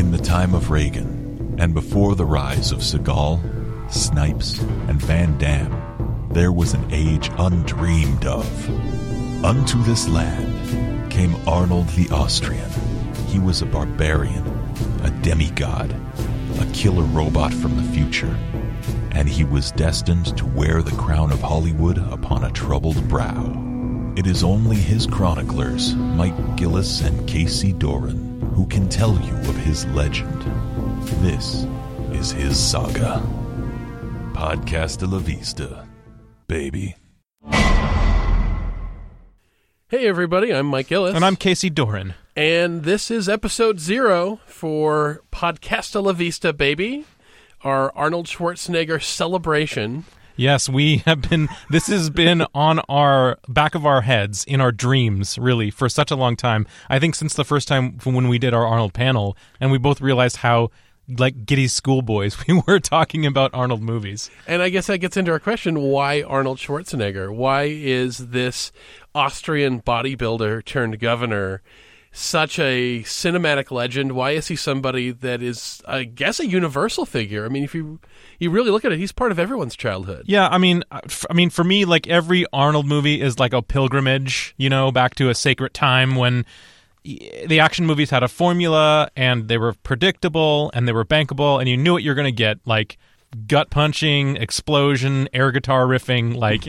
In the time of Reagan, and before the rise of Seagal, Snipes, and Van Damme, there was an age undreamed of. Unto this land came Arnold the Austrian. He was a barbarian, a demigod, a killer robot from the future, and he was destined to wear the crown of Hollywood upon a troubled brow. It is only his chroniclers, Mike Gillis and Casey Doran, who can tell you of his legend. This is his saga. Podcasta La Vista, baby. Hey, everybody, I'm Mike Gillis. And I'm Casey Doran. And this is episode zero for Podcasta La Vista, baby, our Arnold Schwarzenegger celebration. Yes, we have been, this has been on our back of our heads, in our dreams, really, for such a long time. I think since the first time when we did our Arnold panel, and we both realized how like giddy schoolboys we were talking about Arnold movies. And I guess that gets into our question why Arnold Schwarzenegger? Why is this Austrian bodybuilder turned governor such a cinematic legend? Why is he somebody that is, I guess, a universal figure? I mean, if you you really look at it, he's part of everyone's childhood. Yeah, I mean, uh, I mean, for me, like every Arnold movie is like a pilgrimage, you know, back to a sacred time when the action movies had a formula and they were predictable and they were bankable and you knew what you're going to get like gut punching explosion air guitar riffing like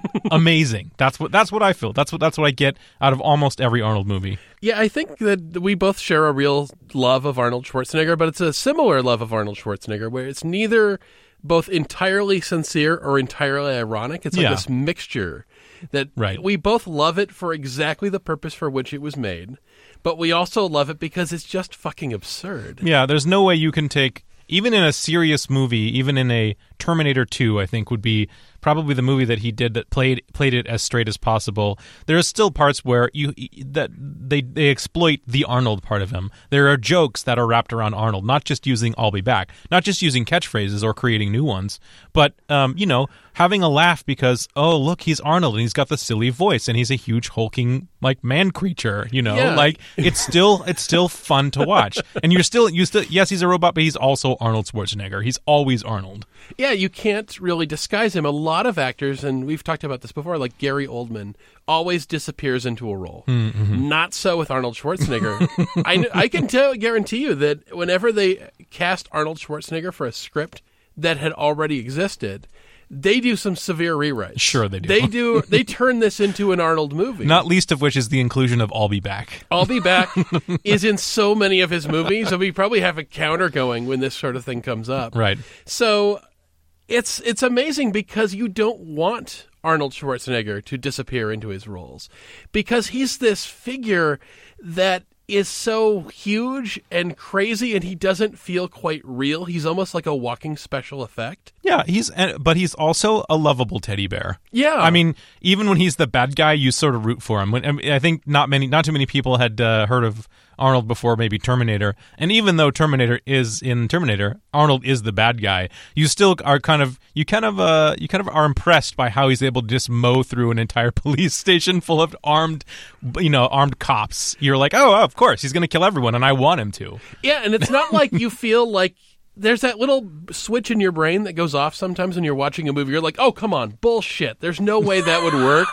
amazing that's what that's what i feel that's what that's what i get out of almost every arnold movie Yeah, I think that we both share a real love of Arnold Schwarzenegger, but it's a similar love of Arnold Schwarzenegger where it's neither both entirely sincere or entirely ironic. It's like Yeah. this mixture that Right. we both love it for exactly the purpose for which it was made, but we also love it because it's just fucking absurd. yeah there's no way you can take even in a serious movie even in a terminator 2 i think would be probably the movie that he did that played played it as straight as possible. There are still parts where you that they they exploit the arnold part of him. There are jokes that are wrapped around arnold not just using i'll be back not just using catchphrases or creating new ones but um, you know having a laugh because oh look he's arnold and he's got the silly voice and he's a huge hulking like man creature you know? Yeah. like it's still it's still fun to watch. And you're still you still yes he's a robot but he's also arnold schwarzenegger. He's always arnold. Yeah, you can't really disguise him. A lot of actors, and we've talked about this before, like Gary Oldman, always disappears into a role. Mm, mm-hmm. Not so with Arnold Schwarzenegger. I, I can tell, guarantee you that whenever they cast Arnold Schwarzenegger for a script that had already existed, they do some severe rewrites. Sure they do. They do. They turn this into an Arnold movie. not least of which is the inclusion of i'll be back I'll be back is in so many of his movies, so we probably have a counter going when this sort of thing comes up. right So it's it's amazing because you don't want Arnold Schwarzenegger to disappear into his roles because he's this figure that is so huge and crazy and he doesn't feel quite real. He's almost like a walking special effect. Yeah he's but he's also a lovable teddy bear Yeah. I mean, even when he's the bad guy, you sort of root for him. When, I, think not many, not too many people had uh, heard of Arnold before, maybe Terminator. And even though Terminator is in Terminator, Arnold is the bad guy. You still are kind of, you kind of, uh, you kind of are impressed by how he's able to just mow through an entire police station full of armed, you know, armed cops. You're like, oh, of course, he's going to kill everyone, and I want him to. Yeah, and it's not like you feel like there's that little switch in your brain that goes off sometimes when you're watching a movie. You're like, oh, come on, bullshit. There's no way that would work.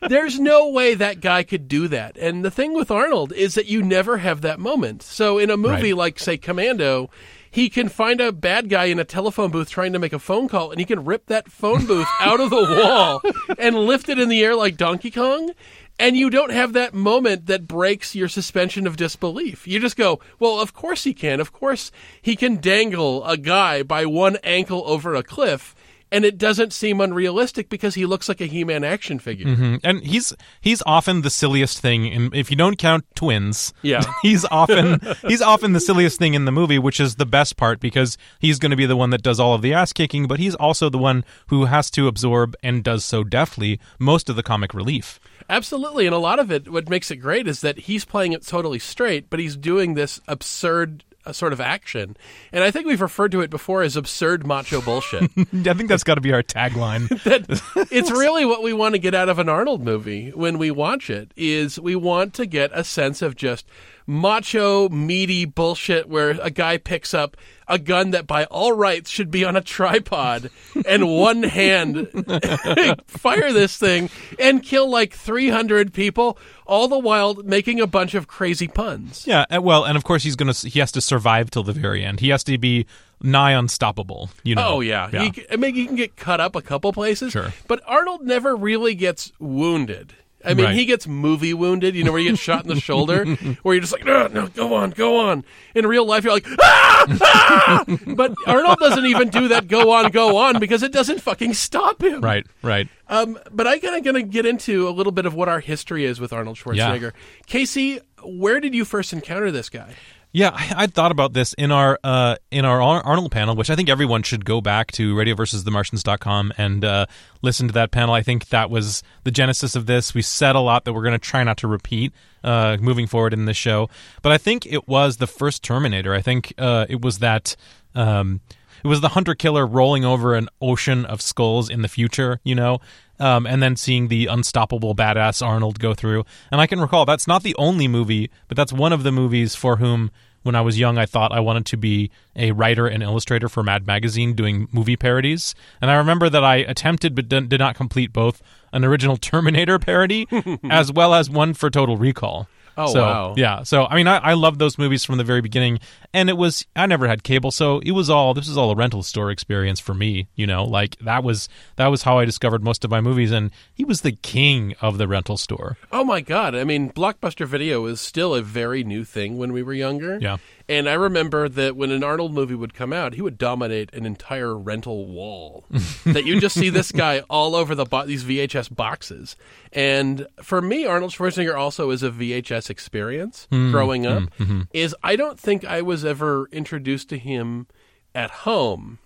There's no way that guy could do that. And the thing with Arnold is that you never have that moment. So in a movie Right. like, say, Commando, he can find a bad guy in a telephone booth trying to make a phone call, and he can rip that phone booth out of the wall and lift it in the air like Donkey Kong. And you don't have that moment that breaks your suspension of disbelief. You just go, well, of course he can. Of course he can dangle a guy by one ankle over a cliff. And it doesn't seem unrealistic because he looks like a He Man action figure. Mm, And he's he's often the silliest thing, and if you don't count twins, Yeah. he's often he's often the silliest thing in the movie, which is the best part because he's going to be the one that does all of the ass kicking, but he's also the one who has to absorb and does so deftly most of the comic relief. Absolutely. And a lot of it, what makes it great is that he's playing it totally straight, but he's doing this absurd uh, sort of action. And I think we've referred to it before as absurd macho bullshit. I think that's got to be our tagline. that it's really what we want to get out of an Arnold movie when we watch it is we want to get a sense of just macho meaty bullshit where a guy picks up a gun that by all rights should be on a tripod and one hand fire this thing and kill like 300 people all the while making a bunch of crazy puns. Yeah, uh, well, and of course he's gonna he has to survive till the very end. He has to be nigh unstoppable. You know. Oh yeah, yeah. He, I mean, he can get cut up a couple places, Sure. but Arnold never really gets wounded. I mean, Right. he gets movie wounded, you know, where you get shot in the shoulder, where you're just like, no, no, go on, go on. In real life, you're like, ah, ah! But Arnold doesn't even do that go on, go on because it doesn't fucking stop him. right, right. Um, but I kind of going to get into a little bit of what our history is with Arnold Schwarzenegger. Casey, where did you first encounter this guy? Yeah, I, I'd thought about this in our uh, in our Ar- Arnold panel, which I think everyone should go back to radioversusthemartians.com and uh, listen to that panel. I think that was the genesis of this. We said a lot that we're going to try not to repeat uh, moving forward in this show, but I think it was the first Terminator. I think uh, it was that. Um, it was the hunter killer rolling over an ocean of skulls in the future, you know, um, and then seeing the unstoppable badass Arnold go through. And I can recall that's not the only movie, but that's one of the movies for whom, when I was young, I thought I wanted to be a writer and illustrator for Mad Magazine doing movie parodies. And I remember that I attempted but did did not complete both an original Terminator parody as well as one for Total Recall. Oh, so, wow. Yeah. So I mean, I, I love those movies from the very beginning, and it was I never had cable, so it was all this was all a rental store experience for me. You know, like that was that was how I discovered most of my movies, and he was the king of the rental store. Oh my god! I mean, Blockbuster Video was still a very new thing when we were younger. Yeah. And I remember that when an Arnold movie would come out, he would dominate an entire rental wall. that you just see this guy all over the bo- these VHS boxes. And for me, Arnold Schwarzenegger also is a VHS experience hmm. growing hmm. up. Hmm. Is I don't think I was ever introduced to him at home.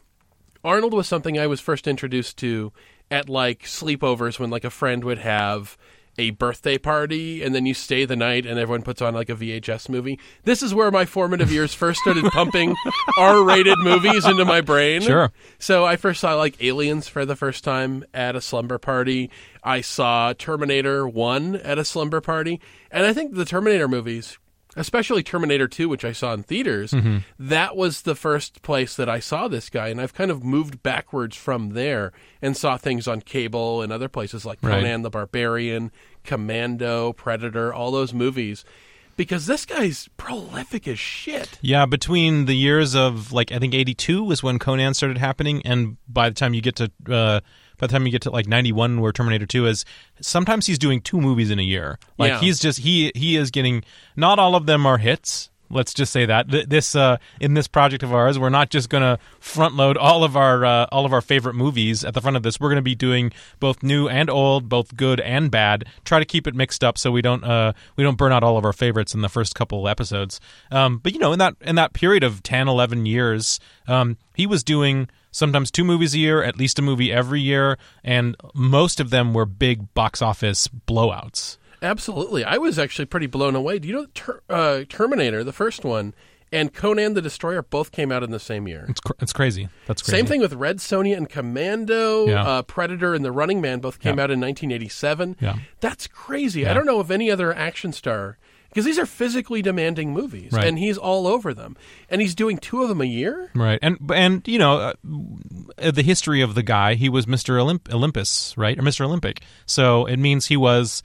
Arnold was something I was first introduced to at like sleepovers when like a friend would have a birthday party and then you stay the night and everyone puts on like a VHS movie. This is where my formative years first started pumping R-rated movies into my brain. Sure. So I first saw like Aliens for the first time at a slumber party. I saw Terminator 1 at a slumber party. And I think the Terminator movies especially Terminator 2, which I saw in theaters, that was the first place that I saw this guy. And I've kind of moved backwards from there and saw things on cable and other places like Right. Conan the Barbarian, Commando, Predator, all those movies. Because this guy's prolific as shit. Yeah, between the years of like I think eighty two was when Conan started happening, and by the time you get to uh, by the time you get to like ninety one, where Terminator Two is, sometimes he's doing two movies in a year. Like Yeah. he's just he he is getting not all of them are hits. Let's just say that Th- this uh, in this project of ours, we're not just going to front load all of our uh, all of our favorite movies at the front of this. We're going to be doing both new and old, both good and bad. Try to keep it mixed up so we don't uh, we don't burn out all of our favorites in the first couple episodes. Um, but you know, in that in that period of 10, 11 years, um, he was doing sometimes two movies a year, at least a movie every year, and most of them were big box office blowouts. Absolutely. I was actually pretty blown away. Do you know ter- uh, Terminator, the first one, and Conan the Destroyer both came out in the same year? It's cr- it's crazy. That's crazy. Same thing with Red Sonja and Commando. Yeah. Uh, Predator and The Running Man both came Yeah. out in 1987. Yeah. That's crazy. I don't know of any other action star because these are physically demanding movies, Right. and he's all over them. And he's doing two of them a year. Right, and and you know uh, the history of the guy. He was Mister Olymp- Olympus, right, or Mister Olympic. So it means he was.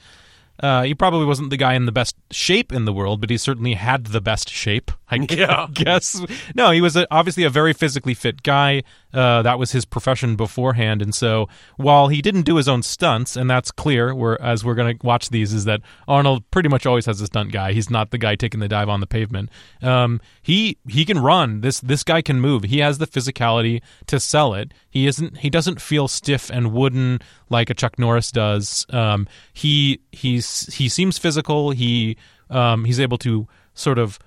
Uh, he probably wasn't the guy in the best shape in the world, but he certainly had the best shape. I Yeah. guess. No, he was a, obviously a very physically fit guy. Uh, that was his profession beforehand, and so while he didn't do his own stunts, and that's clear, we're, as we're going to watch these, is that Arnold pretty much always has a stunt guy. He's not the guy taking the dive on the pavement. Um, he he can run. This this guy can move. He has the physicality to sell it. He isn't. He doesn't feel stiff and wooden like a Chuck Norris does. Um, he he's he seems physical. He um, he's able to sort of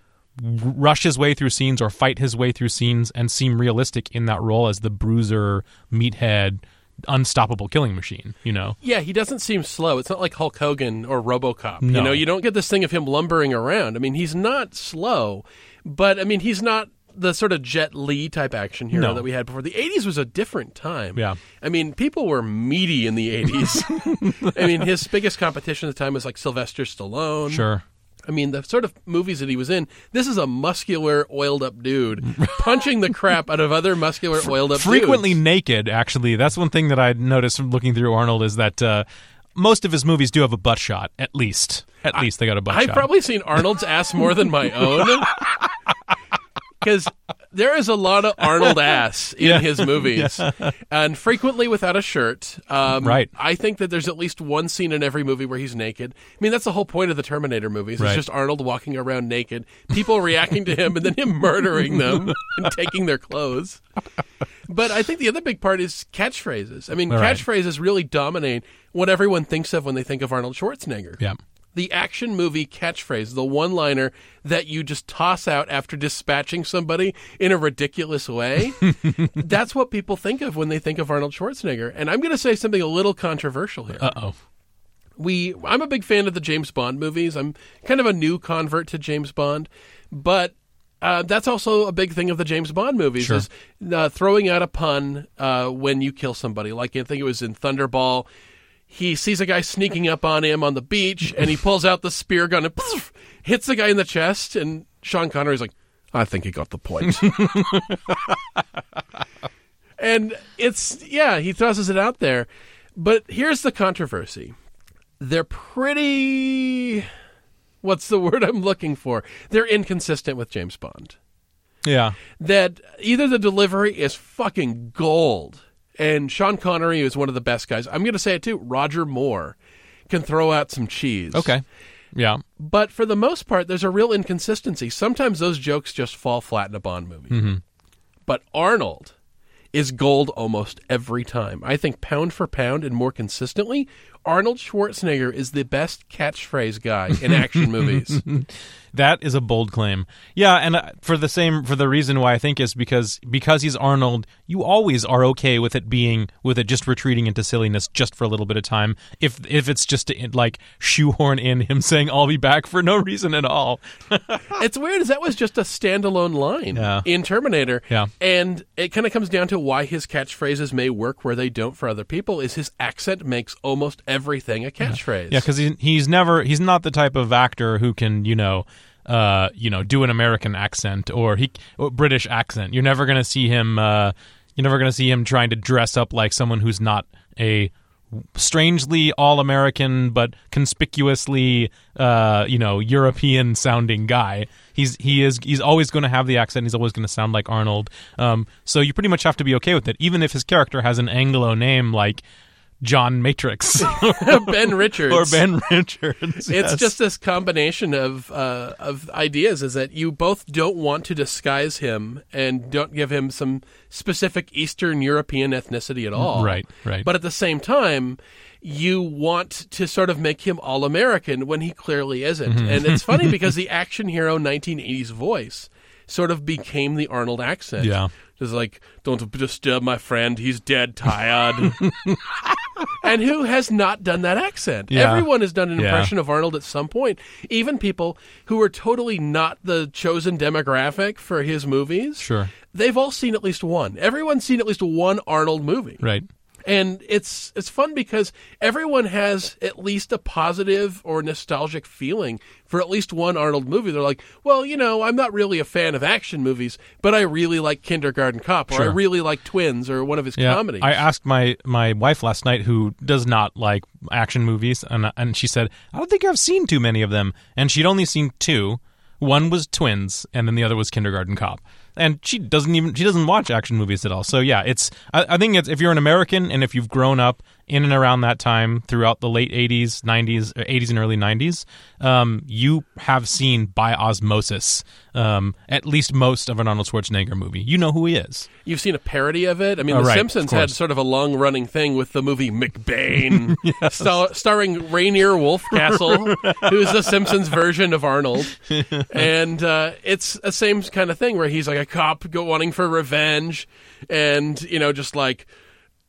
rush his way through scenes or fight his way through scenes and seem realistic in that role as the bruiser, meathead, unstoppable killing machine. You know, Yeah, he doesn't seem slow. It's not like Hulk Hogan or RoboCop. You know, you don't get this thing of him lumbering around. I mean, he's not slow, but I mean, he's not the sort of Jet Li type action hero No. that we had before. The 80s was a different time. Yeah. I mean, people were meaty in the 80s. I mean, his biggest competition at the time was like Sylvester Stallone. sure. I mean, the sort of movies that he was in, this is a muscular, oiled up dude punching the crap out of other muscular, oiled up frequently dudes. naked. Actually, that's one thing that I noticed from looking through Arnold is that uh, most of his movies do have a butt shot. At least, at least they got a butt shot. I've probably seen Arnold's ass more than my own. Because there is a lot of Arnold ass in Yeah. his movies, and frequently without a shirt. Um, Right. I think that there's at least one scene in every movie where he's naked. I mean, that's the whole point of the Terminator movies. Right. It's just Arnold walking around naked, people reacting to him, and then him murdering them and taking their clothes. But I think the other big part is catchphrases. I mean, All right. catchphrases really dominate what everyone thinks of when they think of Arnold Schwarzenegger yeah. The action movie catchphrase, the one liner that you just toss out after dispatching somebody in a ridiculous way. that's what people think of when they think of Arnold Schwarzenegger. And I'm going to say something a little controversial here. Uh oh. we I'm a big fan of the James Bond movies. I'm kind of a new convert to James Bond, but uh, that's also a big thing of the James Bond movies Sure. is uh, throwing out a pun uh, when you kill somebody. Like I think it was in Thunderball. He sees a guy sneaking up on him on the beach, and he pulls out the spear gun and poof, hits the guy in the chest. And Sean Connery's like, "I think he got the point." and it's yeah, he tosses it out there. But here's the controversy they're pretty what's the word I'm looking for? They're inconsistent with James Bond. Yeah. That either the delivery is fucking gold and Sean Connery is one of the best guys. I'm going to say it too. Roger Moore can throw out some cheese. Okay. Yeah. But for the most part, there's a real inconsistency. Sometimes those jokes just fall flat in a Bond movie. Mm-hmm. But Arnold is gold almost every time. I think pound for pound and more consistently, Arnold Schwarzenegger is the best catchphrase guy in action movies. That is a bold claim. Yeah, and uh, for the same for the reason why I think is because because he's Arnold, you always are okay with it being with it just retreating into silliness just for a little bit of time. If if it's just to, like shoehorn in him saying "I'll be back" for no reason at all. it's weird as that was just a standalone line Yeah. in Terminator. Yeah. And it kind of comes down to why his catchphrases may work where they don't for other people is his accent makes almost everything a catchphrase. Yeah, because he, he's never he's not the type of actor who can you know uh you know do an American accent or he or British accent. You're never gonna see him. Uh, you're never gonna see him trying to dress up like someone who's not a strangely all American but conspicuously uh you know European sounding guy. He's he is he's always going to have the accent. He's always going to sound like Arnold. Um, so you pretty much have to be okay with it, even if his character has an Anglo name like. John Matrix ben Richards. or Ben Richards. It's yes. just this combination of uh, of ideas is that you both don't want to disguise him and don't give him some specific Eastern European ethnicity at all. Right, right. But at the same time, you want to sort of make him all American when he clearly isn't. Mm-hmm. And it's funny because the action hero 1980s voice sort of became the Arnold accent. Yeah. Just like, don't disturb my friend, he's dead tired. And who has not done that accent? Yeah. Everyone has done an Yeah. impression of Arnold at some point. Even people who are totally not the chosen demographic for his movies. Sure. They've all seen at least one. Everyone's seen at least one Arnold movie. Right. And it's it's fun because everyone has at least a positive or nostalgic feeling for at least one Arnold movie. They're like, well, you know, I'm not really a fan of action movies, but I really like Kindergarten Cop, or I really like Twins, or one of his Yeah. comedies. I asked my my wife last night who does not like action movies and and she said, "I don't think I've seen too many of them." And she'd only seen two. One was Twins and then the other was Kindergarten Cop. And she doesn't even she doesn't watch action movies at all. So yeah, it's I, I think it's if you're an American and if you've grown up in and around that time throughout the late 80s, 90s, 80s and early 90s, um, you have seen by osmosis um, at least most of an Arnold Schwarzenegger movie. You know who he is. You've seen a parody of it. I mean, Oh, The right, Simpsons had sort of a long running thing with the movie McBain, star- starring Rainier Wolfcastle, who's the Simpsons version of Arnold. and uh, it's the same kind of thing where he's like a cop go wanting for revenge and, you know, just like.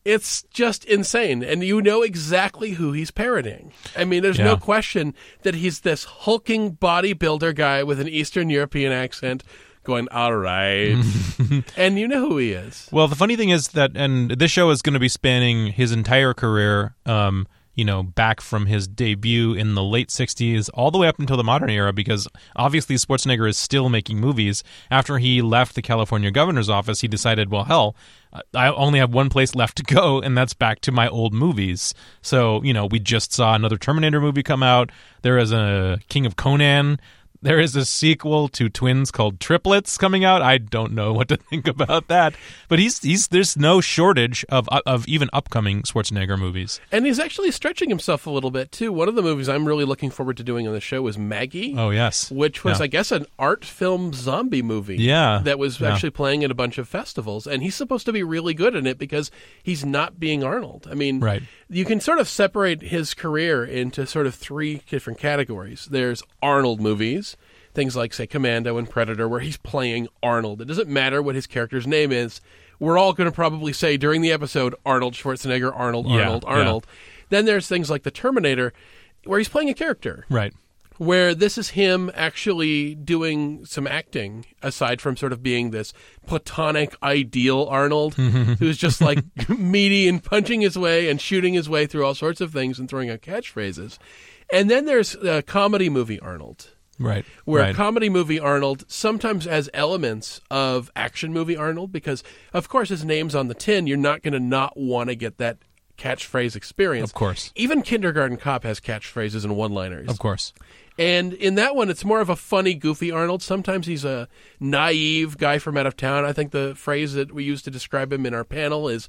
It's just insane. And you know exactly who he's parodying. I mean, there's Yeah. no question that he's this hulking bodybuilder guy with an Eastern European accent going, all right. and you know who he is. Well, the funny thing is that, and this show is going to be spanning his entire career. Um, you know, back from his debut in the late '60s all the way up until the modern era, because obviously Schwarzenegger is still making movies. After he left the California governor's office, he decided, well, hell, I only have one place left to go, and that's back to my old movies. So, you know, we just saw another Terminator movie come out. There is a King of Conan. There is a sequel to Twins called Triplets coming out. I don't know what to think about that, but he's he's there's no shortage of of even upcoming Schwarzenegger movies. And he's actually stretching himself a little bit, too. One of the movies I'm really looking forward to doing on the show is Maggie. Oh yes, which was, Yeah. I guess, an art film zombie movie. Yeah. That was Yeah. actually playing at a bunch of festivals. And he's supposed to be really good in it because he's not being Arnold. I mean, Right. You can sort of separate his career into sort of three different categories. There's Arnold movies, things like, say, Commando and Predator, where he's playing Arnold. It doesn't matter what his character's name is. We're all going to probably say during the episode, Arnold Schwarzenegger, Arnold, Yeah, Arnold, yeah. Arnold. Then there's things like The Terminator, where he's playing a character right. Where this is him actually doing some acting aside from sort of being this platonic ideal Arnold who's just like meaty and punching his way and shooting his way through all sorts of things and throwing out catchphrases. And then there's a comedy movie Arnold Right. where right. comedy movie Arnold sometimes has elements of action movie Arnold because of course his name's on the tin you're not going to not want to get that catchphrase experience Of course. even kindergarten cop has catchphrases and one liners of course. and in that one, it's more of a funny, goofy Arnold. Sometimes he's a naive guy from out of town. I think the phrase that we use to describe him in our panel is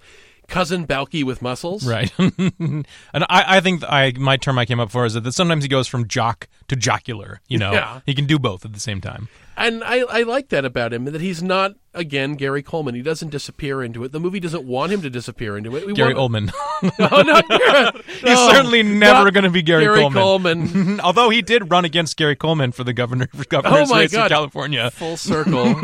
cousin Balki with muscles. Right. and I, I think I my term I came up for is that sometimes he goes from jock to jocular. You know, Yeah. he can do both at the same time. And I, I like that about him, that he's not, again, Gary Coleman. He doesn't disappear into it. The movie doesn't want him to disappear into it. We Gary. Oh, no, Gary- He's no, certainly never going to be Gary, Gary Coleman. Coleman. Although he did run against Gary Coleman for the governor for governor's Oh, race in California. Full circle.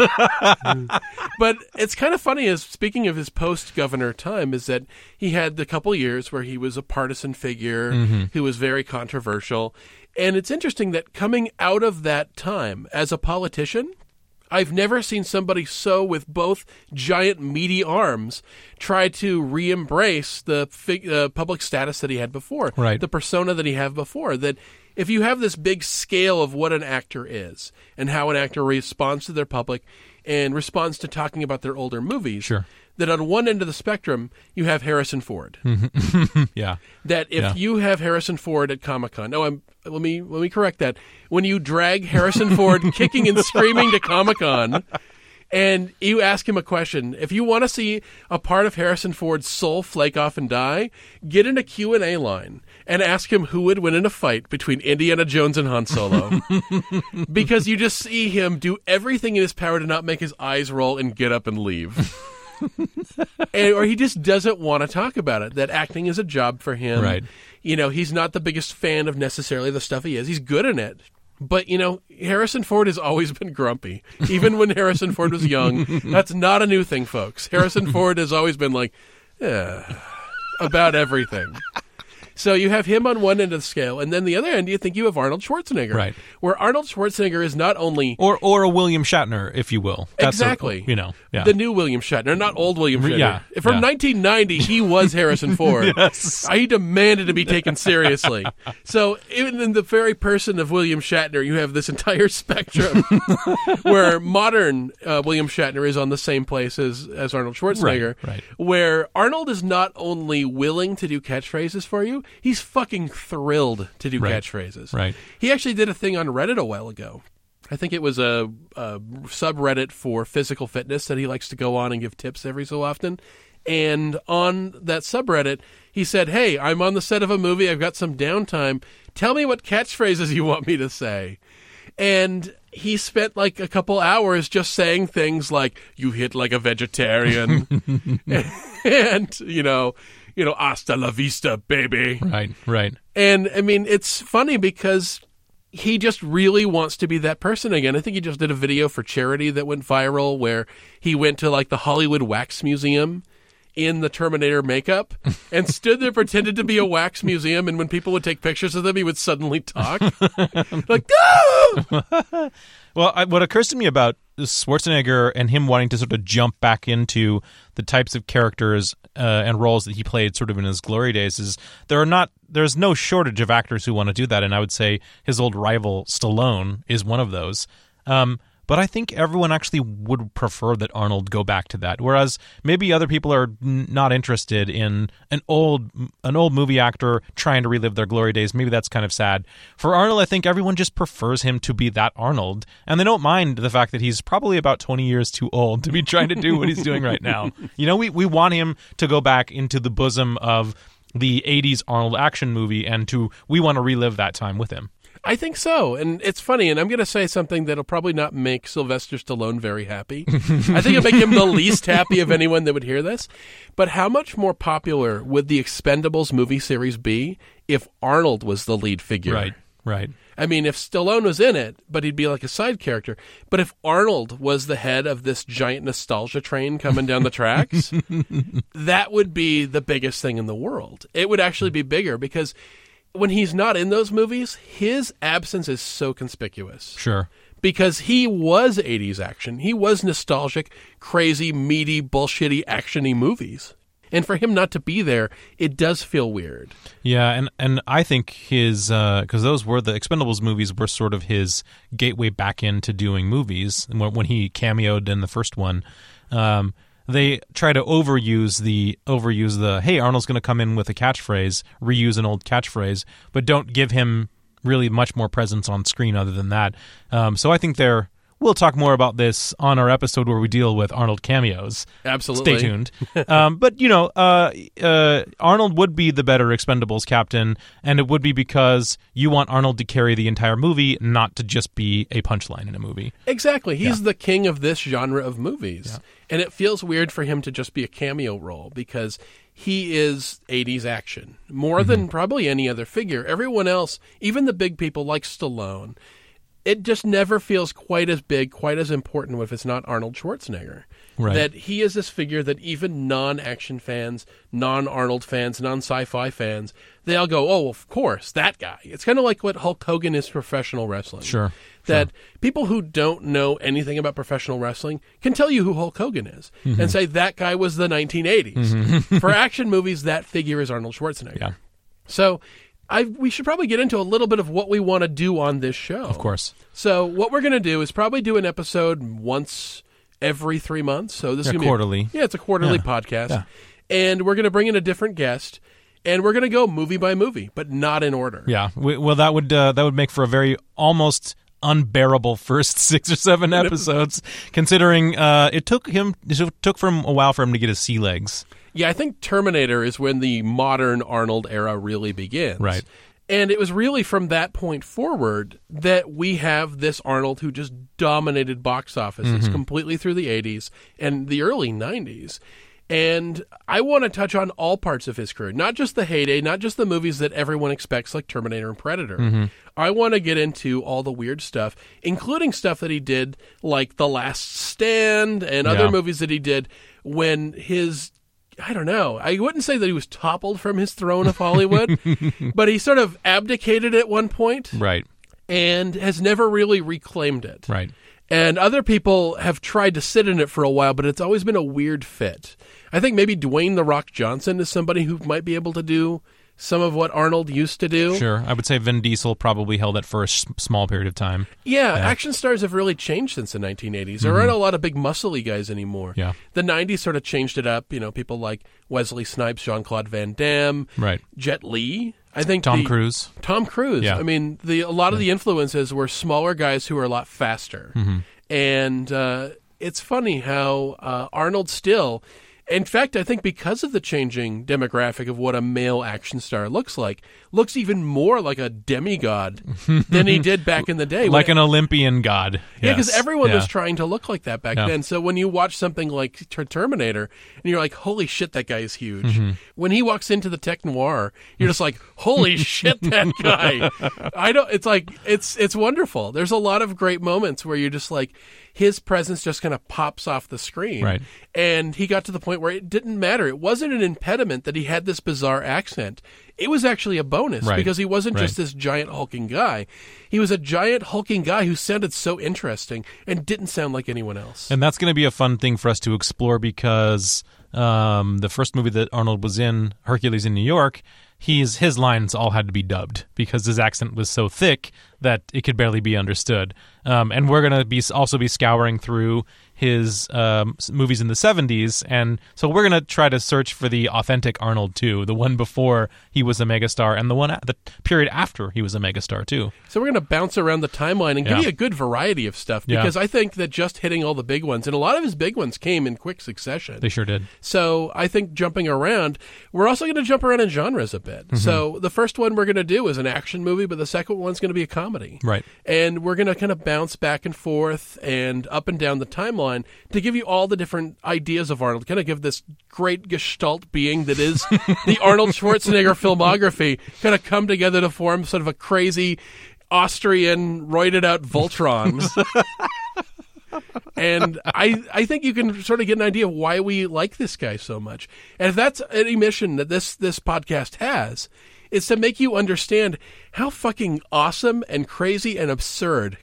but it's kind of funny as speaking of his post governor time is that he had the couple years where he was a partisan figure mm-hmm. who was very controversial. And it's interesting that coming out of that time as a politician, I've never seen somebody so with both giant meaty arms try to re-embrace the fig- uh, public status that he had before, Right. the persona that he had before. That if you have this big scale of what an actor is and how an actor responds to their public and responds to talking about their older movies, Sure. That on one end of the spectrum you have Harrison Ford. Mm-hmm. Yeah. That if Yeah. you have Harrison Ford at Comic Con, no, I'm let me let me correct that. When you drag Harrison Ford kicking and screaming to Comic Con, and you ask him a question, if you want to see a part of Harrison Ford's soul flake off and die, get in a Q and A line and ask him who would win in a fight between Indiana Jones and Han Solo, because you just see him do everything in his power to not make his eyes roll and get up and leave. And, or he just doesn't want to talk about it. That acting is a job for him. Right. You know, he's not the biggest fan of necessarily the stuff he is. He's good in it. But, you know, Harrison Ford has always been grumpy. Even when Harrison Ford was young. That's not a new thing, folks. Harrison Ford has always been like, eh, about everything. So you have him on one end of the scale, and then the other end, you think you have Arnold Schwarzenegger, Right. Where Arnold Schwarzenegger is not only Or or a William Shatner, if you will. That's a- exactly, you know. Yeah. the new William Shatner, not old William Shatner. Yeah, From yeah. 1990, he was Harrison Ford. Yes. He demanded to be taken seriously. so even in the very person of William Shatner, you have this entire spectrum where modern uh, William Shatner is on the same place as, as Arnold Schwarzenegger. Right, right. Where Arnold is not only willing to do catchphrases for you, he's fucking thrilled to do Right, catchphrases. right. He actually did a thing on Reddit a while ago. I think it was a, a subreddit for physical fitness that he likes to go on and give tips every so often. And on that subreddit, he said, Hey, I'm on the set of a movie. I've got some downtime. Tell me what catchphrases you want me to say. And he spent like a couple hours just saying things like, You hit like a vegetarian. and, you know, you know, hasta la vista, baby. Right, right. And I mean, it's funny because he just really wants to be that person again. I think he just did a video for charity that went viral where he went to like the Hollywood Wax Museum in the Terminator makeup and stood there pretended to be a wax museum and when people would take pictures of him he would suddenly talk like no Well, I, what occurs to me about Schwarzenegger and him wanting to sort of jump back into the types of characters uh, and roles that he played sort of in his glory days is there are not there's no shortage of actors who want to do that, and I would say his old rival Stallone is one of those. Um, but I think everyone actually would prefer that Arnold go back to that. Whereas maybe other people are n- not interested in an old an old movie actor trying to relive their glory days. Maybe that's kind of sad. For Arnold, I think everyone just prefers him to be that Arnold, and they don't mind the fact that he's probably about twenty years too old to be trying to do what he's doing right now. You know, we we want him to go back into the bosom of the 80s Arnold action movie and to we want to relive that time with him. I think so. And it's funny, and I'm going to say something that'll probably not make Sylvester Stallone very happy. I think it'll make him the least happy of anyone that would hear this. But how much more popular would the Expendables movie series be if Arnold was the lead figure? Right. Right. I mean, if Stallone was in it, but he'd be like a side character. But if Arnold was the head of this giant nostalgia train coming down the tracks, that would be the biggest thing in the world. It would actually be bigger because when he's not in those movies, his absence is so conspicuous Sure. because he was 80s action. He was nostalgic, crazy, meaty, bullshitty, actiony movies. And for him not to be there, it does feel weird. Yeah, and and I think his because those were the Expendables movies were sort of his gateway back into doing movies. When, when he cameoed in the first one, um, they try to overuse the overuse the hey Arnold's going to come in with a catchphrase, reuse an old catchphrase, but don't give him really much more presence on screen other than that. Um, so I think they're. We'll talk more about this on our episode where we deal with Arnold cameos. Absolutely. Stay tuned. um, but you know, uh, uh, Arnold would be the better Expendables captain, and it would be because you want Arnold to carry the entire movie, not to just be a punchline in a movie. Exactly. He's the king of this genre of movies. And it feels weird for him to just be a cameo role because he is 80s action more than probably any other figure. Everyone else, even the big people like Stallone, it just never feels quite as big, quite as important if it's not Arnold Schwarzenegger. Right. That he is this figure that even non action fans, non Arnold fans, non sci fi fans, they all go, oh, of course, that guy. It's kind of like what Hulk Hogan is professional wrestling Sure. that people who don't know anything about professional wrestling can tell you who Hulk Hogan is Mm-hmm. and say that guy was the 1980s. For action movies, that figure is Arnold Schwarzenegger. Yeah. So I we should probably get into a little bit of what we want to do on this show. Of course. So what we're going to do is probably do an episode once every three months. So this Yeah, is gonna quarterly. Be, yeah, it's a quarterly Yeah. podcast, Yeah. and we're going to bring in a different guest, and we're going to go movie by movie, but not in order. Yeah. We, well, that would uh, that would make for a very almost unbearable first six or seven episodes, considering uh, it took him it took for him a while for him to get his sea legs. Yeah, I think Terminator is when the modern Arnold era really begins. Right. And it was really from that point forward that we have this Arnold who just dominated box offices mm-hmm. completely through the 80s and the early 90s. And I want to touch on all parts of his career, not just the heyday, not just the movies that everyone expects, like Terminator and Predator. Mm-hmm. I want to get into all the weird stuff, including stuff that he did, like The Last Stand and other Yeah. movies that he did when his I don't know. I wouldn't say that he was toppled from his throne of Hollywood, but he sort of abdicated at one point Right. and has never really reclaimed it. Right. And other people have tried to sit in it for a while, but it's always been a weird fit. I think maybe Dwayne the Rock Johnson is somebody who might be able to do some of what Arnold used to do. Sure. I would say Vin Diesel probably held it for a s- small period of time. Yeah, action stars have really changed since the 1980s. There aren't a lot of big muscly guys anymore. Mm-hmm. Yeah. The 90s sort of changed it up. You know, people like Wesley Snipes, Jean Claude Van Damme, Right. Jet Li. I think Tom the- Cruise. Tom Cruise. Yeah. I mean, the a lot of the influences were smaller guys who were a lot faster. Mm-hmm. And uh, it's funny how uh, Arnold still, in fact, I think because of the changing demographic of what a male action star looks like, looks even more like a demigod than he did back in the day. Like When- an Olympian god. yeah, because Yes. everyone Yeah. was trying to look like that back Yeah. then. So when you watch something like Terminator, and you're like, "Holy shit, that guy is huge!" Mm-hmm. When he walks into the tech noir, you're just like, "Holy shit, that guy!" I don't. It's like it's it's wonderful. There's a lot of great moments where you're just like, his presence just kind of pops off the screen, Right. And he got to the point point where it didn't matter. It wasn't an impediment that he had this bizarre accent. It was actually a bonus Right. because he wasn't just this giant hulking guy. He was a giant hulking guy who sounded so interesting and didn't sound like anyone else. And that's going to be a fun thing for us to explore because um, the first movie that Arnold was in, Hercules in New York, he's his lines all had to be dubbed because his accent was so thick that it could barely be understood. Um, and we're going to be also be scouring through his um, movies in the 70s and so we're going to try to search for the authentic Arnold too, the one before he was a megastar and the one the period after he was a megastar too. So we're going to bounce around the timeline and give Yeah. you a good variety of stuff Yeah. because I think that just hitting all the big ones and a lot of his big ones came in quick succession. They sure did. So I think jumping around, we're also going to jump around in genres a bit. Mm-hmm. So the first one we're going to do is an action movie, but the second one's going to be a comedy. Right. And we're going to kind of bounce back and forth and up and down the timeline to give you all the different ideas of Arnold, kind of give this great gestalt being that is the Arnold Schwarzenegger filmography kind of come together to form sort of a crazy Austrian roided out Voltron. and I, I think you can sort of get an idea of why we like this guy so much. And if that's any mission that this this podcast has, is to make you understand how fucking awesome and crazy and absurd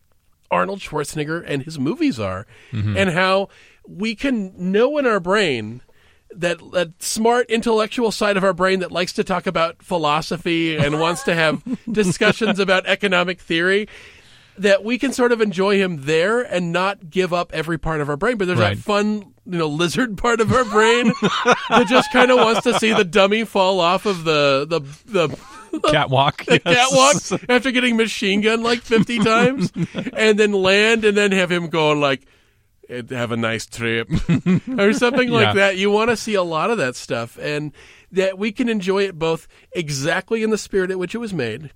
Arnold Schwarzenegger and his movies are, mm-hmm. and how we can know in our brain that that smart intellectual side of our brain that likes to talk about philosophy and wants to have discussions about economic theory that we can sort of enjoy him there and not give up every part of our brain but there's Right. that fun you know lizard part of our brain that just kind of wants to see the dummy fall off of the the the Catwalk. the yes. catwalk after getting machine gun like 50 times and then land and then have him go like "Eh, have a nice trip or something like that you want to see a lot of that stuff and that we can enjoy it both exactly in the spirit at which it was made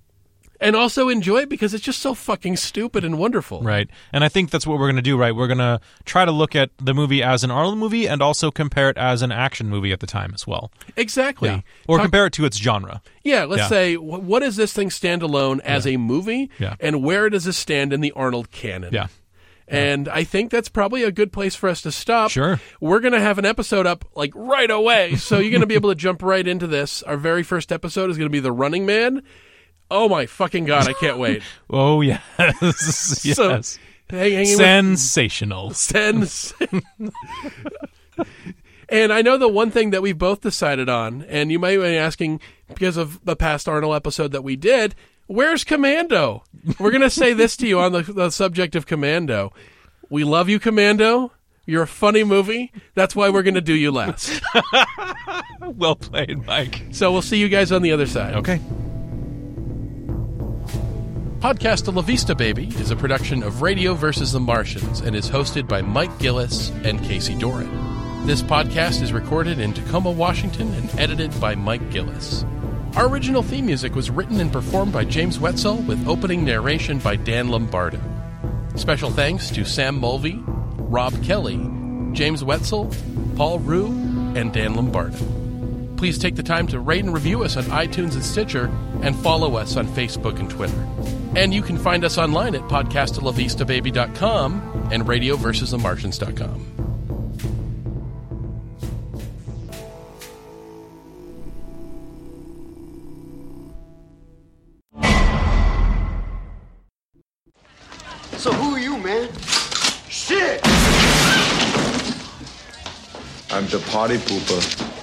and also enjoy it because it's just so fucking stupid and wonderful Right. And I think that's what we're going to do, right? We're going to try to look at the movie as an Arnold movie and also compare it as an action movie at the time as well. exactly Or Talk- compare it to its genre. Yeah, let's Yeah. say wh- what does this thing stand alone as a movie, Yeah. and where does this stand in the Arnold canon? Yeah. And I think that's probably a good place for us to stop. Sure. We're going to have an episode up like right away. So you're going to be able to jump right into this. Our very first episode is going to be The Running Man. Oh my fucking God, I can't wait. Oh, yes. yes. So, hang, with- Sensational. Sens- and I know the one thing that we've both decided on, and you might be asking because of the past Arnold episode that we did, where's Commando? We're going to say this to you on the, the subject of Commando. We love you, Commando. You're a funny movie. That's why we're going to do you last. well played, Mike. So we'll see you guys on the other side. Okay. Podcast La Vista Baby is a production of Radio versus the Martians and is hosted by Mike Gillis and Casey Doran. This podcast is recorded in Tacoma, Washington and edited by Mike Gillis. Our original theme music was written and performed by James Wetzel with opening narration by Dan Lombardo. Special thanks to Sam Mulvey, Rob Kelly, James Wetzel, Paul Rue, and Dan Lombardo. Please take the time to rate and review us on iTunes and Stitcher, and follow us on Facebook and Twitter. And you can find us online at podcastalavistababy.com and radioversusthemartians.com. So who are you, man? Shit! I'm the party pooper.